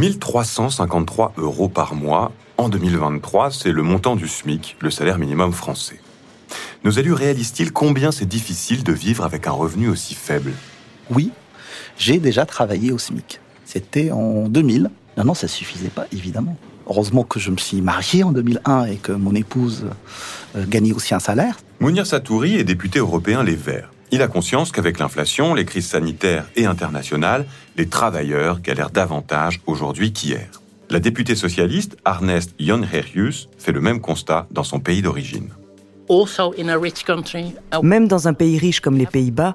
1353 euros par mois en 2023, c'est le montant du SMIC, le salaire minimum français. Nos élus réalisent-ils combien c'est difficile de vivre avec un revenu aussi faible? Oui, j'ai déjà travaillé au SMIC. C'était en 2000. Non, non, ça suffisait pas, évidemment. Heureusement que je me suis marié en 2001 et que mon épouse euh, gagnait aussi un salaire. Mounir Satouri est député européen Les Verts. Il a conscience qu'avec l'inflation, les crises sanitaires et internationales, les travailleurs galèrent davantage aujourd'hui qu'hier. La députée socialiste Arnest Jonherius fait le même constat dans son pays d'origine. Même dans un pays riche comme les Pays-Bas,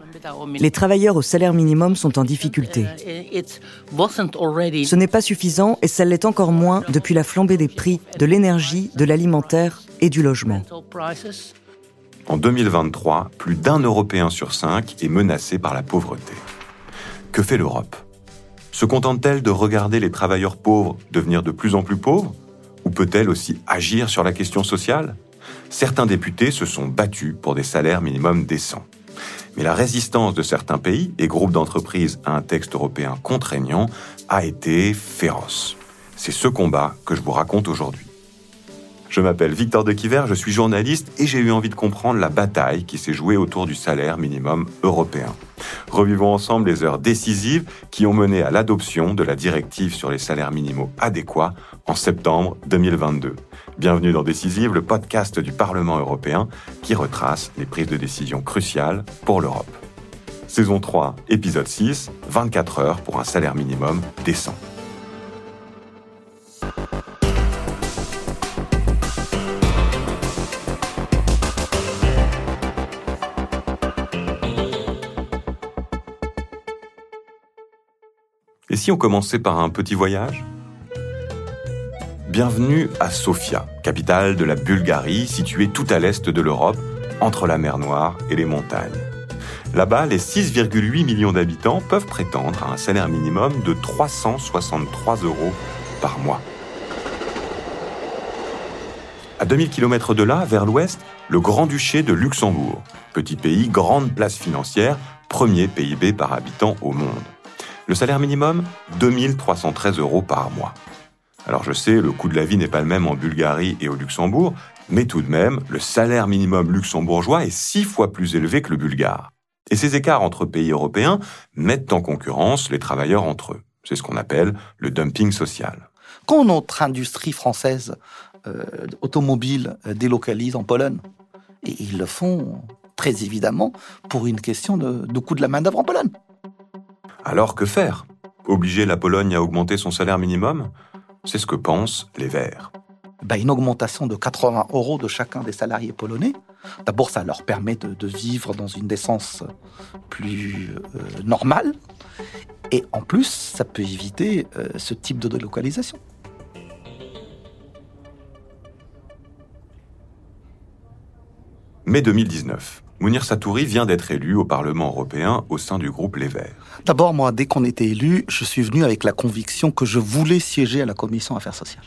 les travailleurs au salaire minimum sont en difficulté. Ce n'est pas suffisant et ça l'est encore moins depuis la flambée des prix de l'énergie, de l'alimentaire et du logement. En 2023, plus d'un Européen sur cinq est menacé par la pauvreté. Que fait l'Europe? Se contente-t-elle de regarder les travailleurs pauvres devenir de plus en plus pauvres? Ou peut-elle aussi agir sur la question sociale? Certains députés se sont battus pour des salaires minimums décents. Mais la résistance de certains pays et groupes d'entreprises à un texte européen contraignant a été féroce. C'est ce combat que je vous raconte aujourd'hui. Je m'appelle Victor de Quiver, je suis journaliste et j'ai eu envie de comprendre la bataille qui s'est jouée autour du salaire minimum européen. Revivons ensemble les heures décisives qui ont mené à l'adoption de la directive sur les salaires minimaux adéquats en septembre 2022. Bienvenue dans Décisive, le podcast du Parlement européen qui retrace les prises de décision cruciales pour l'Europe. Saison 3, épisode 6, 24 heures pour un salaire minimum décent. Et si on commençait par un petit voyage? Bienvenue à Sofia, capitale de la Bulgarie, située tout à l'est de l'Europe, entre la mer Noire et les montagnes. Là-bas, les 6,8 millions d'habitants peuvent prétendre à un salaire minimum de 363 euros par mois. À 2000 km de là, vers l'ouest, le Grand-Duché de Luxembourg. Petit pays, grande place financière, premier PIB par habitant au monde. Le salaire minimum 2313 euros par mois. Alors je sais, le coût de la vie n'est pas le même en Bulgarie et au Luxembourg, mais tout de même, le salaire minimum luxembourgeois est six fois plus élevé que le bulgare. Et ces écarts entre pays européens mettent en concurrence les travailleurs entre eux. C'est ce qu'on appelle le dumping social. Quand notre industrie française euh, automobile euh, délocalise en Pologne, et ils le font très évidemment pour une question de, de coût de la main-d'œuvre en Pologne. Alors que faire? Obliger la Pologne à augmenter son salaire minimum? C'est ce que pensent les Verts. Ben, une augmentation de 80 euros de chacun des salariés polonais. D'abord, ça leur permet de, vivre dans une décence plus euh, normale. Et en plus, ça peut éviter euh, ce type de délocalisation. Mai 2019. Mounir Satouri vient d'être élu au Parlement européen au sein du groupe Les Verts. D'abord, moi, dès qu'on était élu, je suis venu avec la conviction que je voulais siéger à la Commission Affaires sociales.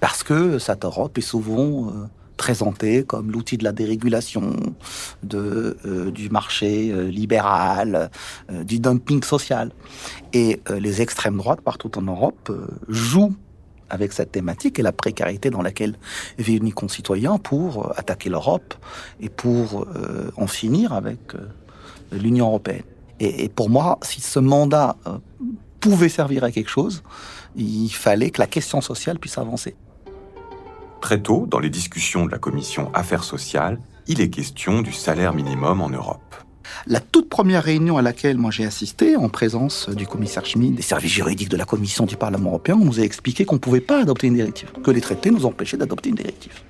Parce que cette Europe est souvent euh, présentée comme l'outil de la dérégulation, de, euh, du marché euh, libéral, du dumping social. Et les extrêmes droites partout en Europe jouent avec cette thématique et la précarité dans laquelle vivent nos concitoyens pour euh, attaquer l'Europe et pour euh, en finir avec euh, l'Union européenne. Et, pour moi, si ce mandat pouvait servir à quelque chose, il fallait que la question sociale puisse avancer. Très tôt, dans les discussions de la commission Affaires sociales, il est question du salaire minimum en Europe. La toute première réunion à laquelle j'ai assisté, en présence du commissaire Schmid, des services juridiques de la Commission du Parlement européen, on nous a expliqué qu'on ne pouvait pas adopter une directive, que les traités nous empêchaient d'adopter une directive.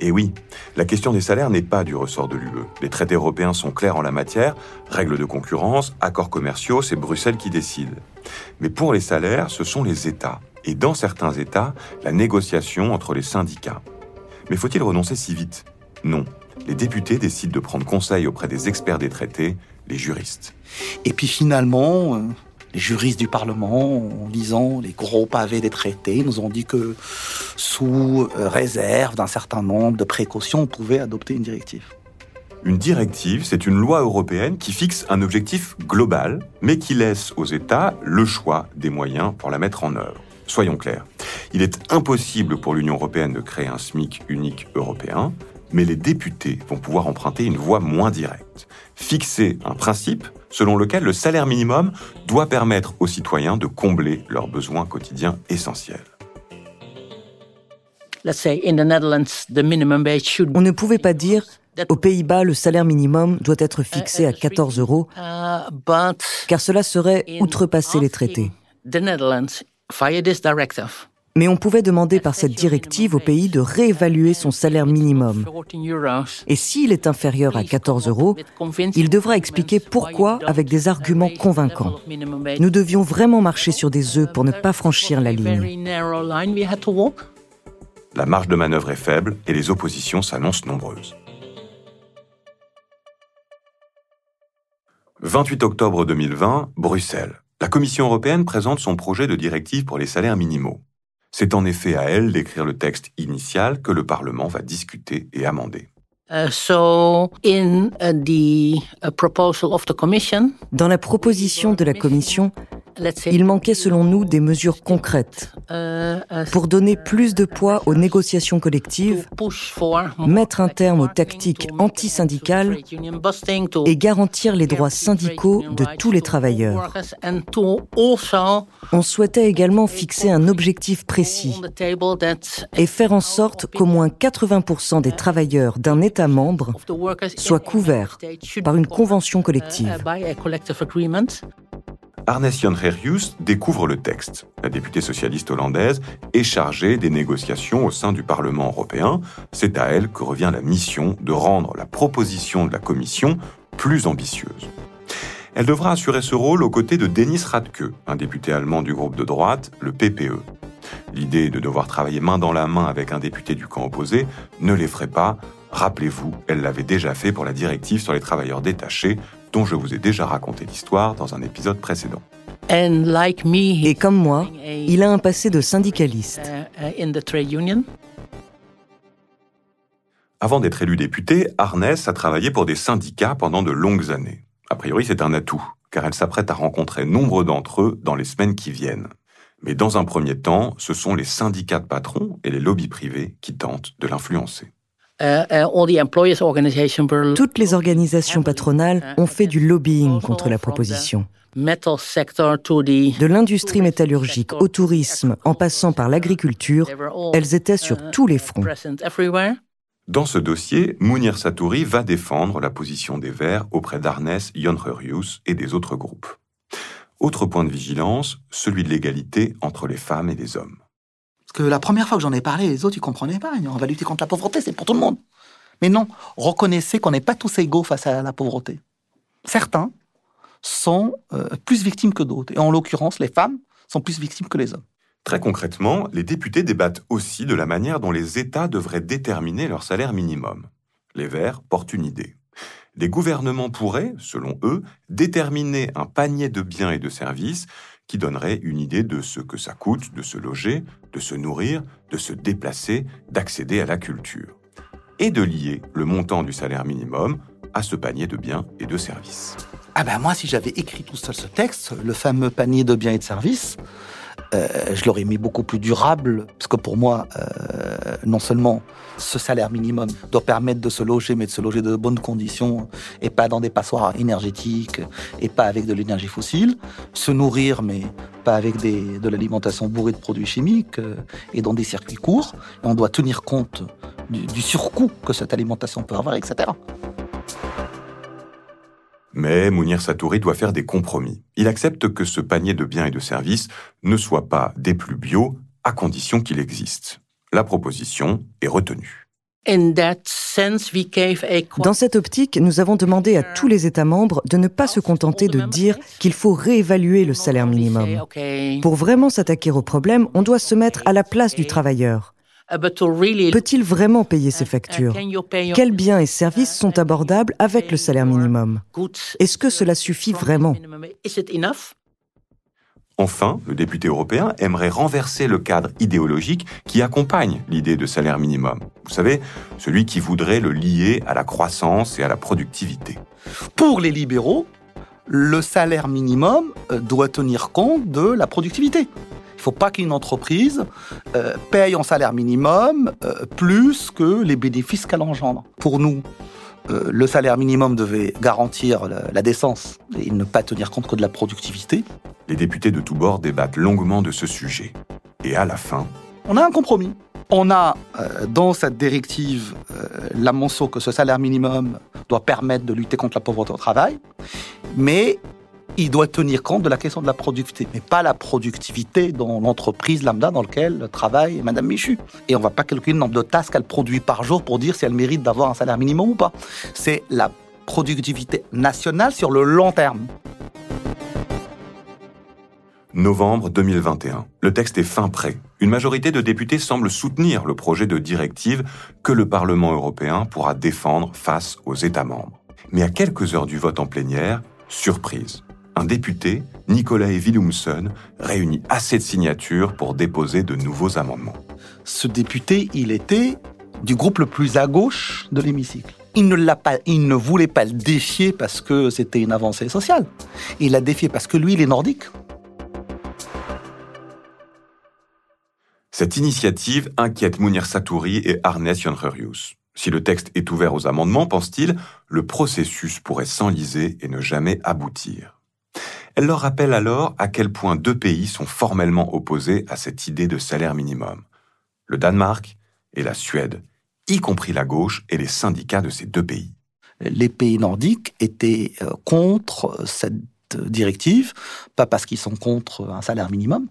Et oui, la question des salaires n'est pas du ressort de l'UE. Les traités européens sont clairs en la matière, règles de concurrence, accords commerciaux, c'est Bruxelles qui décide. Mais pour les salaires, ce sont les États. Et dans certains États, la négociation entre les syndicats. Mais faut-il renoncer si vite? Non les députés décident de prendre conseil auprès des experts des traités, les juristes. Et puis finalement, euh, les juristes du Parlement, en lisant les gros pavés des traités, nous ont dit que sous euh, réserve d'un certain nombre de précautions, on pouvait adopter une directive. Une directive, c'est une loi européenne qui fixe un objectif global, mais qui laisse aux États le choix des moyens pour la mettre en œuvre. Soyons clairs, il est impossible pour l'Union européenne de créer un SMIC unique européen, mais les députés vont pouvoir emprunter une voie moins directe. Fixer un principe selon lequel le salaire minimum doit permettre aux citoyens de combler leurs besoins quotidiens essentiels. On ne pouvait pas dire aux Pays-Bas, le salaire minimum doit être fixé à 14 euros, car cela serait outrepasser les traités. Mais on pouvait demander par cette directive au pays de réévaluer son salaire minimum. Et s'il est inférieur à 14 euros, il devra expliquer pourquoi avec des arguments convaincants. Nous devions vraiment marcher sur des œufs pour ne pas franchir la ligne. La marge de manœuvre est faible et les oppositions s'annoncent nombreuses. 28 octobre 2020, Bruxelles. La Commission européenne présente son projet de directive pour les salaires minimaux. C'est en effet à elle d'écrire le texte initial que le Parlement va discuter et amender. Uh, uh, uh, Dans la proposition de la Commission, il manquait selon nous des mesures concrètes pour donner plus de poids aux négociations collectives, mettre un terme aux tactiques antisyndicales et garantir les droits syndicaux de tous les travailleurs. On souhaitait également fixer un objectif précis et faire en sorte qu'au moins 80% des travailleurs d'un État membre soient couverts par une convention collective. Arnes Jongherius découvre le texte. La députée socialiste hollandaise est chargée des négociations au sein du Parlement européen. C'est à elle que revient la mission de rendre la proposition de la Commission plus ambitieuse. Elle devra assurer ce rôle aux côtés de Denis Radke, un député allemand du groupe de droite, le PPE. L'idée de devoir travailler main dans la main avec un député du camp opposé ne l'effraie pas. Rappelez-vous, elle l'avait déjà fait pour la directive sur les travailleurs détachés, dont je vous ai déjà raconté l'histoire dans un épisode précédent. Et comme moi, il a un passé de syndicaliste. Uh, uh, Avant d'être élu député, Arnès a travaillé pour des syndicats pendant de longues années. A priori, c'est un atout, car elle s'apprête à rencontrer nombre d'entre eux dans les semaines qui viennent. Mais dans un premier temps, ce sont les syndicats de patrons et les lobbies privés qui tentent de l'influencer. Euh, euh, Toutes les organisations patronales ont fait du lobbying contre la proposition. De l'industrie métallurgique au tourisme, en passant par l'agriculture, elles étaient sur uh, tous les fronts. Dans ce dossier, Mounir Satouri va défendre la position des Verts auprès d'Arnes Jonrerius et des autres groupes. Autre point de vigilance, celui de l'égalité entre les femmes et les hommes. Parce que la première fois que j'en ai parlé, les autres, ils comprenaient pas. On va lutter contre la pauvreté, c'est pour tout le monde. Mais non, reconnaissez qu'on n'est pas tous égaux face à la pauvreté. Certains sont euh, plus victimes que d'autres. Et en l'occurrence, les femmes sont plus victimes que les hommes. Très concrètement, les députés débattent aussi de la manière dont les États devraient déterminer leur salaire minimum. Les Verts portent une idée. Les gouvernements pourraient, selon eux, déterminer un panier de biens et de services qui donnerait une idée de ce que ça coûte de se loger, de se nourrir, de se déplacer, d'accéder à la culture. Et de lier le montant du salaire minimum à ce panier de biens et de services. Ah ben moi, si j'avais écrit tout seul ce texte, le fameux panier de biens et de services, euh, je l'aurais mis beaucoup plus durable, parce que pour moi, euh, non seulement ce salaire minimum doit permettre de se loger, mais de se loger de bonnes conditions, et pas dans des passoires énergétiques, et pas avec de l'énergie fossile, se nourrir, mais pas avec de l'alimentation bourrée de produits chimiques, euh, et dans des circuits courts, on doit tenir compte du surcoût que cette alimentation peut avoir, etc. Mais Mounir Satouri doit faire des compromis. Il accepte que ce panier de biens et de services ne soit pas des plus bio, à condition qu'il existe. La proposition est retenue. Dans cette optique, nous avons demandé à tous les États membres de ne pas se contenter de dire qu'il faut réévaluer le salaire minimum. Pour vraiment s'attaquer au problème, on doit se mettre à la place du travailleur. Uh, Peut-il vraiment payer ses uh, factures Quels biens et services sont abordables avec le salaire minimum Est-ce que cela suffit vraiment Enfin, le député européen aimerait renverser le cadre idéologique qui accompagne l'idée de salaire minimum. Vous savez, celui qui voudrait le lier à la croissance et à la productivité. Pour les libéraux, le salaire minimum euh, doit tenir compte de la productivité Il ne faut pas qu'une entreprise euh, paye en salaire minimum euh, plus que les bénéfices qu'elle engendre. Pour nous, euh, le salaire minimum devait garantir la, décence et ne pas tenir compte que de la productivité. Les députés de tous bords débattent longuement de ce sujet. Et à la fin... On a un compromis. On a dans cette directive la mention que ce salaire minimum doit permettre de lutter contre la pauvreté au travail, mais il doit tenir compte de la question de la productivité, mais pas la productivité dans l'entreprise lambda dans laquelle travaille Madame Michu. Et on ne va pas calculer le nombre de tasks qu'elle produit par jour pour dire si elle mérite d'avoir un salaire minimum ou pas. C'est la productivité nationale sur le long terme. Novembre 2021. Le texte est fin prêt. Une majorité de députés semble soutenir le projet de directive que le Parlement européen pourra défendre face aux États membres. Mais à quelques heures du vote en plénière, surprise un député, Nicolas Willumsen, réunit assez de signatures pour déposer de nouveaux amendements. Ce député, il était du groupe le plus à gauche de l'hémicycle. Il ne, l'a pas, il ne voulait pas le défier parce que c'était une avancée sociale. Il l'a défié parce que lui, il est nordique. Cette initiative inquiète Mounir Satouri et Arnes Joncherius. Si le texte est ouvert aux amendements, pense-t-il, le processus pourrait s'enliser et ne jamais aboutir. Elle leur rappelle alors à quel point deux pays sont formellement opposés à cette idée de salaire minimum. Le Danemark et la Suède, y compris la gauche et les syndicats de ces deux pays. Les pays nordiques étaient euh, contre cette directive, pas parce qu'ils sont contre un salaire minimum,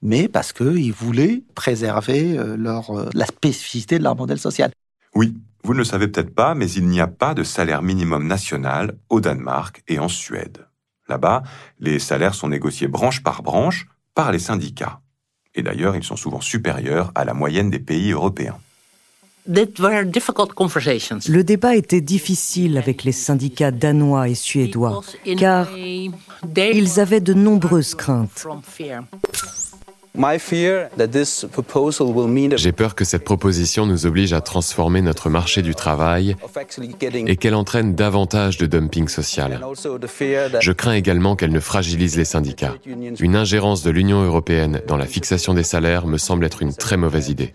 mais parce qu'ils voulaient préserver euh, leur, euh, la spécificité de leur modèle social. Oui, vous ne le savez peut-être pas, mais il n'y a pas de salaire minimum national au Danemark et en Suède. Là-bas, les salaires sont négociés branche par branche par les syndicats. Et d'ailleurs, ils sont souvent supérieurs à la moyenne des pays européens. Le débat était difficile avec les syndicats danois et suédois, car ils avaient de nombreuses craintes. J'ai peur que cette proposition nous oblige à transformer notre marché du travail et qu'elle entraîne davantage de dumping social. Je crains également qu'elle ne fragilise les syndicats. Une ingérence de l'Union européenne dans la fixation des salaires me semble être une très mauvaise idée.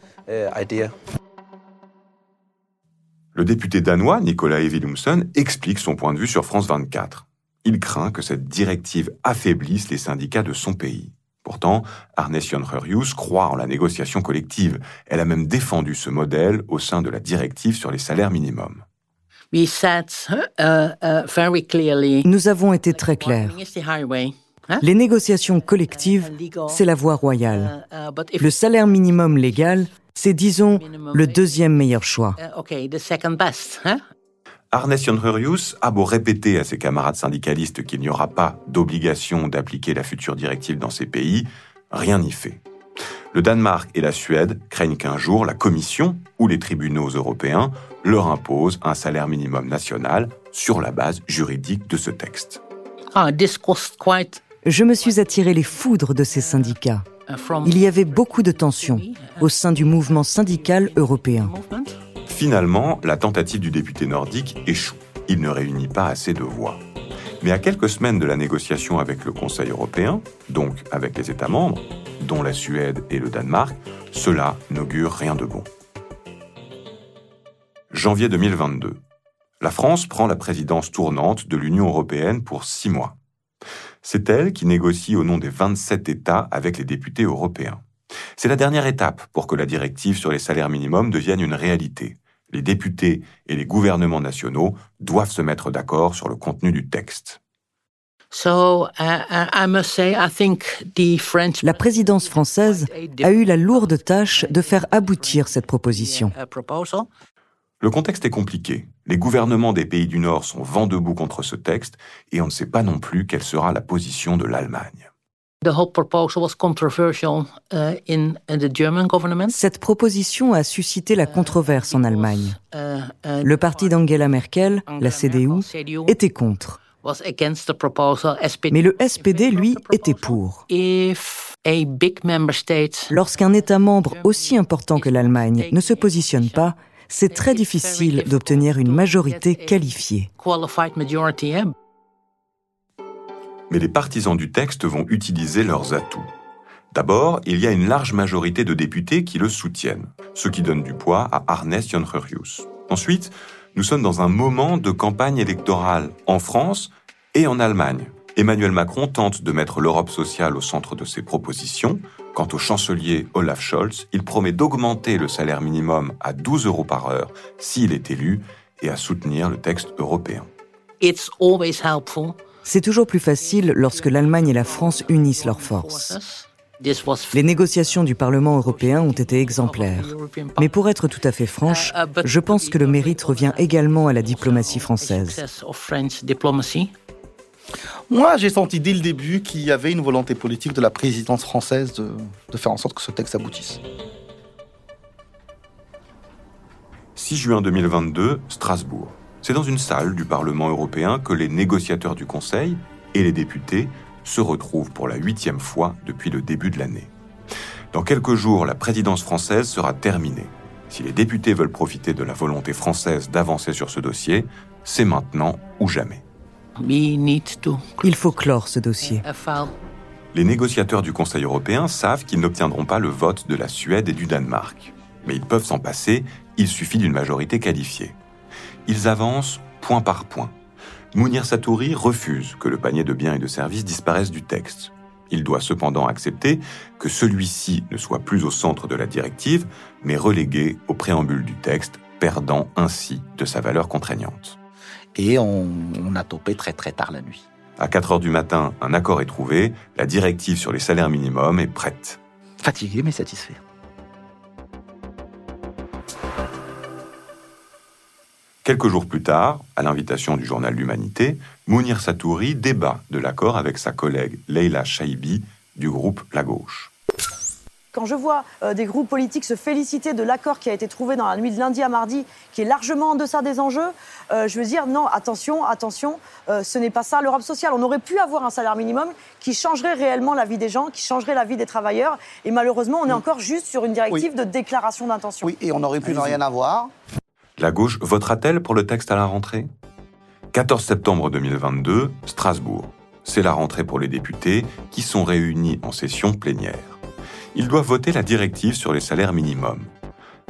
Le député danois Nicolas Evilumsen explique son point de vue sur France 24. Il craint que cette directive affaiblisse les syndicats de son pays. Pourtant, Arne Joncherius croit en la négociation collective. Elle a même défendu ce modèle au sein de la directive sur les salaires minimums. Uh, uh, Nous avons été très clairs. Les négociations collectives, c'est la voie royale. Uh, Le salaire minimum légal, c'est, disons, le deuxième meilleur choix. Arnes Jonrerius a beau répéter à ses camarades syndicalistes qu'il n'y aura pas d'obligation d'appliquer la future directive dans ces pays, rien n'y fait. Le Danemark et la Suède craignent qu'un jour la Commission ou les tribunaux européens leur imposent un salaire minimum national sur la base juridique de ce texte. Ah, Je me suis attiré les foudres de ces syndicats. Il y avait beaucoup de tensions au sein du mouvement syndical européen. Finalement, la tentative du député nordique échoue. Il ne réunit pas assez de voix. Mais à quelques semaines de la négociation avec le Conseil européen, donc avec les États membres, dont la Suède et le Danemark, cela n'augure rien de bon. Janvier 2022. La France prend la présidence tournante de l'Union européenne pour six mois. C'est elle qui négocie au nom des 27 États avec les députés européens. C'est la dernière étape pour que la directive sur les salaires minimums devienne une réalité les députés et les gouvernements nationaux doivent se mettre d'accord sur le contenu du texte. La présidence française a eu la lourde tâche de faire aboutir cette proposition. Le contexte est compliqué. Les gouvernements des pays du Nord sont vent debout contre ce texte et on ne sait pas non plus quelle sera la position de l'Allemagne. Cette proposition a suscité la controverse en Allemagne. Uh, uh, le parti d'Angela Merkel, la CDU, était contre. Mais le SPD, lui, était pour. Lorsqu'un État membre aussi important que l'Allemagne ne se positionne pas, c'est très difficile d'obtenir une majorité qualifiée mais les partisans du texte vont utiliser leurs atouts. D'abord, il y a une large majorité de députés qui le soutiennent, ce qui donne du poids à Arnes Joncherius. Ensuite, nous sommes dans un moment de campagne électorale en France et en Allemagne. Emmanuel Macron tente de mettre l'Europe sociale au centre de ses propositions. Quant au chancelier Olaf Scholz, il promet d'augmenter le salaire minimum à 12 euros par heure s'il est élu et à soutenir le texte européen. C'est toujours plus facile lorsque l'Allemagne et la France unissent leurs forces. Les négociations du Parlement européen ont été exemplaires. Mais pour être tout à fait franche, je pense que le mérite revient également à la diplomatie française. Moi, j'ai senti dès le début qu'il y avait une volonté politique de la présidence française de, de faire en sorte que ce texte aboutisse. 6 juin 2022, Strasbourg. C'est dans une salle du Parlement européen que les négociateurs du Conseil et les députés se retrouve pour la huitième fois depuis le début de l'année. Dans quelques jours, la présidence française sera terminée. Si les députés veulent profiter de la volonté française d'avancer sur ce dossier, c'est maintenant ou jamais. Il faut clore ce dossier. Les négociateurs du Conseil européen savent qu'ils n'obtiendront pas le vote de la Suède et du Danemark. Mais ils peuvent s'en passer, il suffit d'une majorité qualifiée. Ils avancent point par point. Mounir Satouri refuse que le panier de biens et de services disparaisse du texte. Il doit cependant accepter que celui-ci ne soit plus au centre de la directive, mais relégué au préambule du texte, perdant ainsi de sa valeur contraignante. Et on, a topé très très tard la nuit. À 4 heures du matin, un accord est trouvé, la directive sur les salaires minimums est prête. Fatigué mais satisfait. Quelques jours plus tard, à l'invitation du journal L'Humanité, Mounir Satouri débat de l'accord avec sa collègue Leila Shaibi du groupe La Gauche. Quand je vois euh, des groupes politiques se féliciter de l'accord qui a été trouvé dans la nuit de lundi à mardi, qui est largement en deçà des enjeux, euh, je veux dire non, attention, attention, euh, ce n'est pas ça l'Europe sociale. On aurait pu avoir un salaire minimum qui changerait réellement la vie des gens, qui changerait la vie des travailleurs. Et malheureusement, on est encore juste sur une directive de déclaration d'intention. Oui, et on aurait pu ne rien avoir. La gauche votera-t-elle pour le texte à la rentrée? 14 septembre 2022, Strasbourg. C'est la rentrée pour les députés qui sont réunis en session plénière. Ils doivent voter la directive sur les salaires minimums.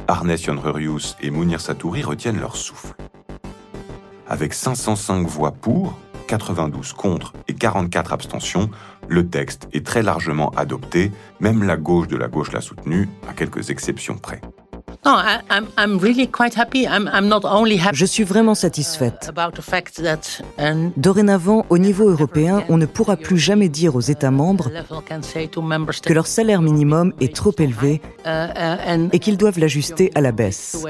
Arnes Jonrerius et Mounir Satouri retiennent leur souffle. Avec 505 voix pour, 92 contre et 44 abstentions, le texte est très largement adopté, même la gauche de la gauche l'a soutenu, à quelques exceptions près. Je suis vraiment satisfaite. Dorénavant, au niveau européen, on ne pourra plus jamais dire aux États membres que leur salaire minimum est trop élevé uh, uh, et qu'ils doivent l'ajuster à la baisse.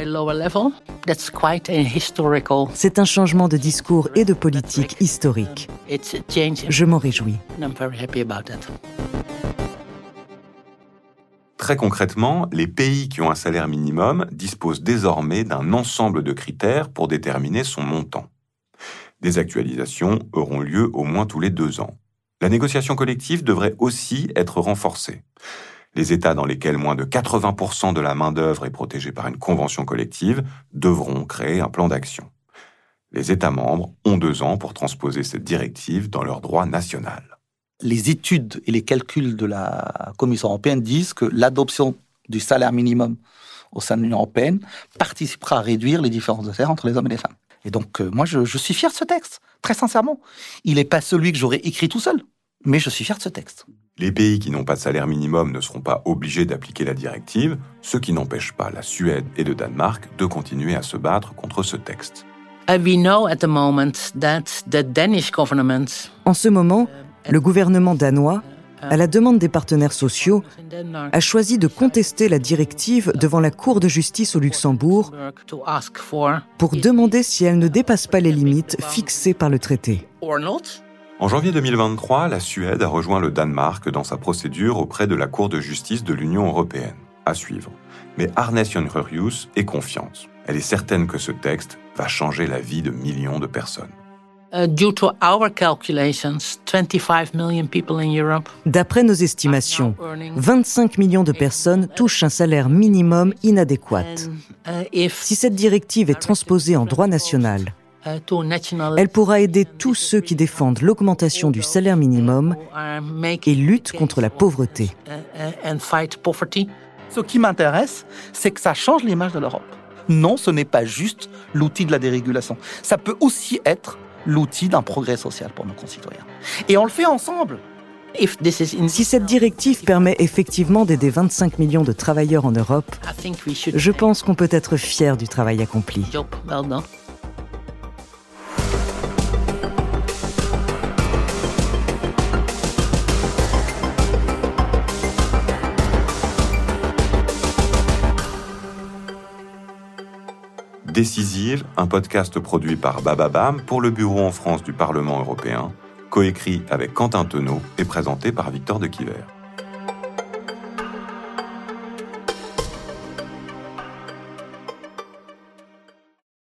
C'est un changement de discours et de politique historique. Je m'en réjouis. Très concrètement, les pays qui ont un salaire minimum disposent désormais d'un ensemble de critères pour déterminer son montant. Des actualisations auront lieu au moins tous les deux ans. La négociation collective devrait aussi être renforcée. Les États dans lesquels moins de 80% de la main-d'œuvre est protégée par une convention collective devront créer un plan d'action. Les États membres ont deux ans pour transposer cette directive dans leur droit national les études et les calculs de la Commission européenne disent que l'adoption du salaire minimum au sein de l'Union européenne participera à réduire les différences de salaire entre les hommes et les femmes. Et donc, euh, moi, je, suis fier de ce texte, très sincèrement. Il n'est pas celui que j'aurais écrit tout seul, mais je suis fier de ce texte. Les pays qui n'ont pas de salaire minimum ne seront pas obligés d'appliquer la directive, ce qui n'empêche pas la Suède et le Danemark de continuer à se battre contre ce texte. En ce moment, le gouvernement danois, à la demande des partenaires sociaux, a choisi de contester la directive devant la Cour de justice au Luxembourg pour demander si elle ne dépasse pas les limites fixées par le traité. En janvier 2023, la Suède a rejoint le Danemark dans sa procédure auprès de la Cour de justice de l'Union européenne. À suivre. Mais Arnes Jonrerius est confiante. Elle est certaine que ce texte va changer la vie de millions de personnes. D'après nos estimations, 25 millions de personnes touchent un salaire minimum inadéquat. Uh, si cette directive est transposée en droit national, Elle pourra aider tous ceux qui défendent l'augmentation du salaire minimum et luttent contre la pauvreté. Ce qui m'intéresse, c'est que ça change l'image de l'Europe. Non, ce n'est pas juste l'outil de la dérégulation. Ça peut aussi être l'outil d'un progrès social pour nos concitoyens. Et on le fait ensemble. Si cette directive permet effectivement d'aider 25 millions de travailleurs en Europe, je pense qu'on peut être fier du travail accompli. Décisive, un podcast produit par Bababam pour le Bureau en France du Parlement européen coécrit avec Quentin Tenot et présenté par Victor de Quiver.